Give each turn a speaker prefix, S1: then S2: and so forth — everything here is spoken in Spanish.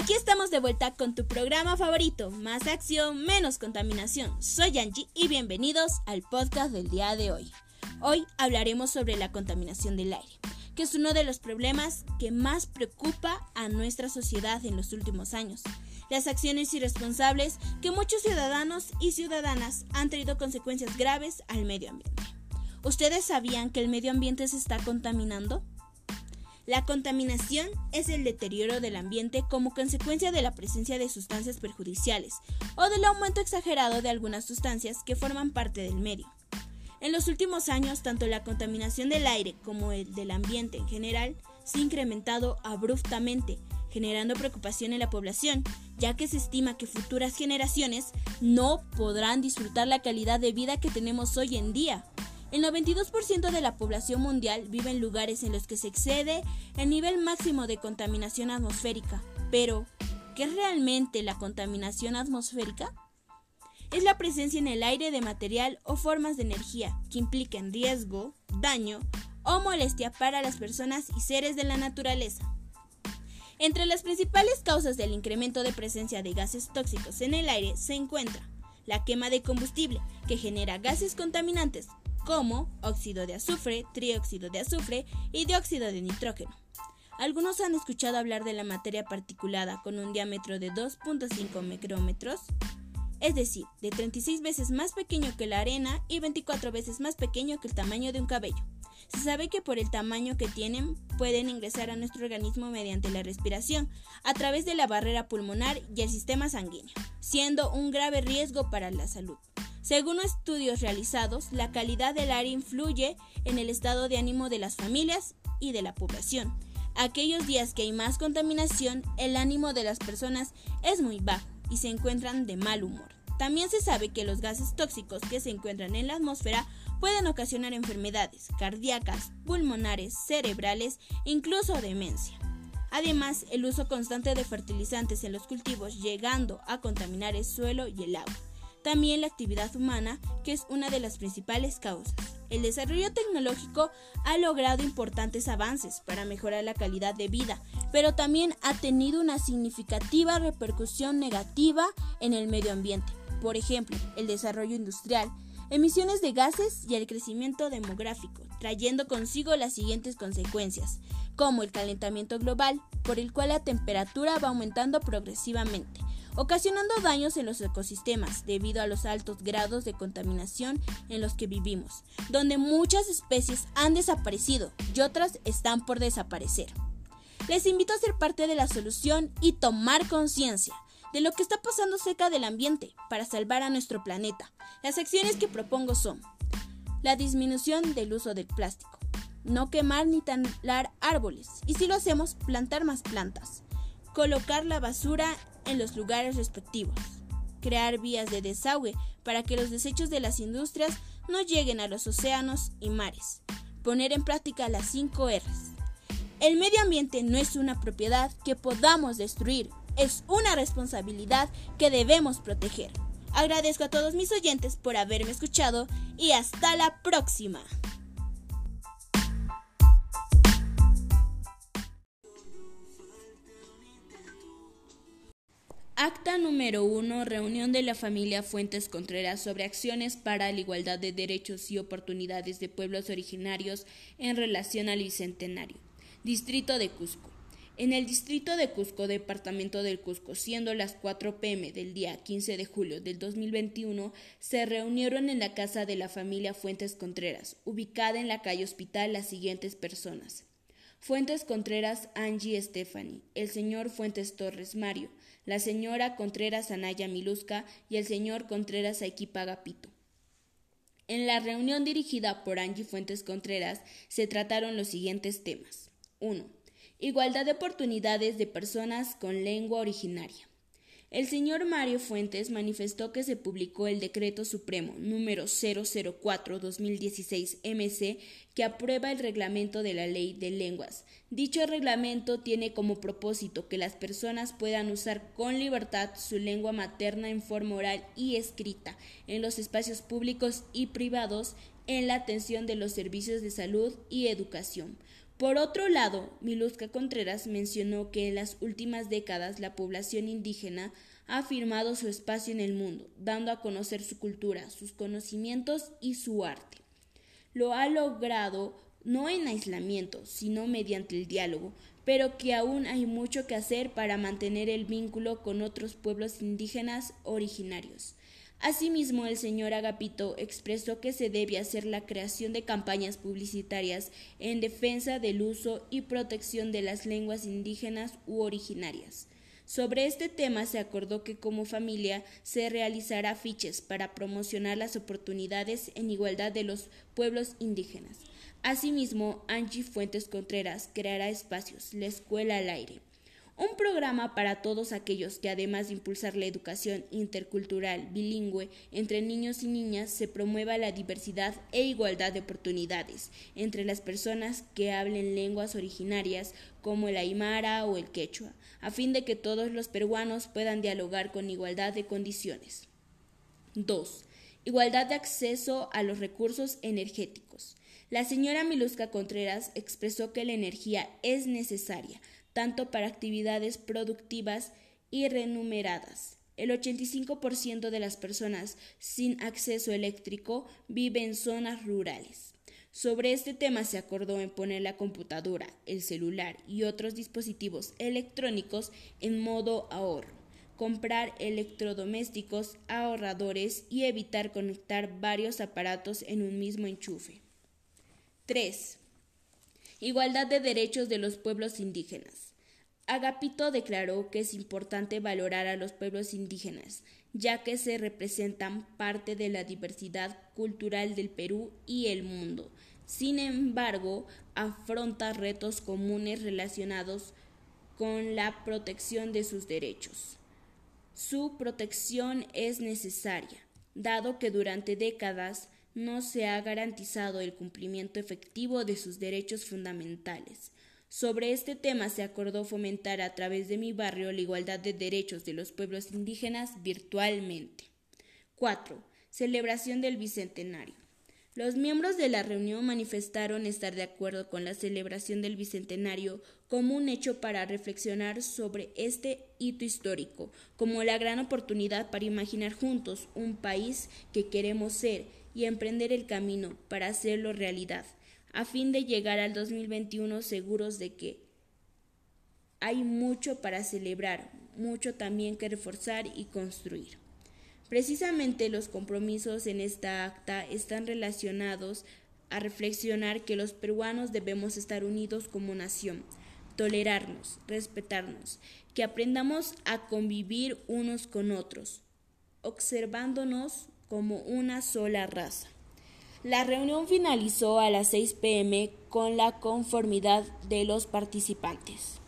S1: Aquí estamos de vuelta con tu programa favorito, Más acción, menos contaminación. Soy Angie y bienvenidos al podcast del día de hoy. Hoy hablaremos sobre la contaminación del aire, que es uno de los problemas que más preocupa a nuestra sociedad en los últimos años. Las acciones irresponsables que muchos ciudadanos y ciudadanas han traído consecuencias graves al medio ambiente. ¿Ustedes sabían que el medio ambiente se está contaminando? La contaminación es el deterioro del ambiente como consecuencia de la presencia de sustancias perjudiciales o del aumento exagerado de algunas sustancias que forman parte del medio. En los últimos años, tanto la contaminación del aire como el del ambiente en general se ha incrementado abruptamente, generando preocupación en la población, ya que se estima que futuras generaciones no podrán disfrutar la calidad de vida que tenemos hoy en día. El 92% de la población mundial vive en lugares en los que se excede el nivel máximo de contaminación atmosférica. Pero, ¿qué es realmente la contaminación atmosférica? Es la presencia en el aire de material o formas de energía que impliquen riesgo, daño o molestia para las personas y seres de la naturaleza. Entre las principales causas del incremento de presencia de gases tóxicos en el aire se encuentra la quema de combustible, que genera gases contaminantes como óxido de azufre, trióxido de azufre y dióxido de nitrógeno. Algunos han escuchado hablar de la materia particulada con un diámetro de 2.5 micrómetros, es decir, de 36 veces más pequeño que la arena y 24 veces más pequeño que el tamaño de un cabello. Se sabe que por el tamaño que tienen pueden ingresar a nuestro organismo mediante la respiración, a través de la barrera pulmonar y el sistema sanguíneo, siendo un grave riesgo para la salud. Según estudios realizados, la calidad del aire influye en el estado de ánimo de las familias y de la población. Aquellos días que hay más contaminación, el ánimo de las personas es muy bajo y se encuentran de mal humor. También se sabe que los gases tóxicos que se encuentran en la atmósfera pueden ocasionar enfermedades cardíacas, pulmonares, cerebrales, incluso demencia. Además, el uso constante de fertilizantes en los cultivos llegando a contaminar el suelo y el agua también la actividad humana, que es una de las principales causas. El desarrollo tecnológico ha logrado importantes avances para mejorar la calidad de vida, pero también ha tenido una significativa repercusión negativa en el medio ambiente. Por ejemplo, el desarrollo industrial, emisiones de gases y el crecimiento demográfico, trayendo consigo las siguientes consecuencias, como el calentamiento global, por el cual la temperatura va aumentando progresivamente, ocasionando daños en los ecosistemas debido a los altos grados de contaminación en los que vivimos, donde muchas especies han desaparecido y otras están por desaparecer. Les invito a ser parte de la solución y tomar conciencia de lo que está pasando cerca del ambiente para salvar a nuestro planeta. Las acciones que propongo son la disminución del uso del plástico, no quemar ni talar árboles y si lo hacemos, plantar más plantas, colocar la basura en los lugares respectivos, crear vías de desagüe para que los desechos de las industrias no lleguen a los océanos y mares, poner en práctica las 5 R's. El medio ambiente no es una propiedad que podamos destruir, es una responsabilidad que debemos proteger. Agradezco a todos mis oyentes por haberme escuchado y hasta la próxima. Acta número 1. Reunión de la familia Fuentes Contreras sobre acciones para la igualdad de derechos y oportunidades de pueblos originarios en relación al Bicentenario. Distrito de Cusco. En el distrito de Cusco, departamento del Cusco, siendo las 4 pm del día 15 de julio del 2021, se reunieron en la casa de la familia Fuentes Contreras, ubicada en la calle Hospital, las siguientes personas. Fuentes Contreras Angie Stephanie, el señor Fuentes Torres Mario, la señora Contreras Anaya Milusca y el señor Contreras Aequipa Agapito. En la reunión dirigida por Angie Fuentes Contreras se trataron los siguientes temas. 1. Igualdad de oportunidades de personas con lengua originaria. El señor Mario Fuentes manifestó que se publicó el Decreto Supremo número 004-2016 MC que aprueba el reglamento de la Ley de Lenguas. Dicho reglamento tiene como propósito que las personas puedan usar con libertad su lengua materna en forma oral y escrita en los espacios públicos y privados en la atención de los servicios de salud y educación Por otro lado, Miluska Contreras mencionó que en las últimas décadas la población indígena ha afirmado su espacio en el mundo, dando a conocer su cultura, sus conocimientos y su arte. Lo ha logrado no en aislamiento, sino mediante el diálogo, pero que aún hay mucho que hacer para mantener el vínculo con otros pueblos indígenas originarios. Asimismo, el señor Agapito expresó que se debe hacer la creación de campañas publicitarias en defensa del uso y protección de las lenguas indígenas u originarias. Sobre este tema se acordó que como familia se realizará fiches para promocionar las oportunidades en igualdad de los pueblos indígenas. Asimismo, Angie Fuentes Contreras creará espacios, la escuela al aire, un programa para todos aquellos que además de impulsar la educación intercultural bilingüe entre niños y niñas, se promueva la diversidad e igualdad de oportunidades entre las personas que hablen lenguas originarias como el aymara o el quechua, a fin de que todos los peruanos puedan dialogar con igualdad de condiciones. 2. Igualdad de acceso a los recursos energéticos. La señora Miluska Contreras expresó que la energía es necesaria tanto para actividades productivas y renumeradas. El 85% de las personas sin acceso eléctrico vive en zonas rurales. Sobre este tema se acordó en poner la computadora, el celular y otros dispositivos electrónicos en modo ahorro, comprar electrodomésticos ahorradores y evitar conectar varios aparatos en un mismo enchufe. 3. Igualdad de derechos de los pueblos indígenas. Agapito declaró que es importante valorar a los pueblos indígenas, ya que se representan parte de la diversidad cultural del Perú y el mundo. Sin embargo, afronta retos comunes relacionados con la protección de sus derechos. Su protección es necesaria, dado que durante décadas no se ha garantizado el cumplimiento efectivo de sus derechos fundamentales. Sobre este tema se acordó fomentar a través de mi barrio la igualdad de derechos de los pueblos indígenas virtualmente. 4. Celebración del Bicentenario. Los miembros de la reunión manifestaron estar de acuerdo con la celebración del Bicentenario como un hecho para reflexionar sobre este hito histórico, como la gran oportunidad para imaginar juntos un país que queremos ser y emprender el camino para hacerlo realidad a fin de llegar al 2021 seguros de que hay mucho para celebrar, mucho también que reforzar y construir. Precisamente los compromisos en esta acta están relacionados a reflexionar que los peruanos debemos estar unidos como nación, tolerarnos, respetarnos, que aprendamos a convivir unos con otros, observándonos como una sola raza. La reunión finalizó a las 6 pm con la conformidad de los participantes.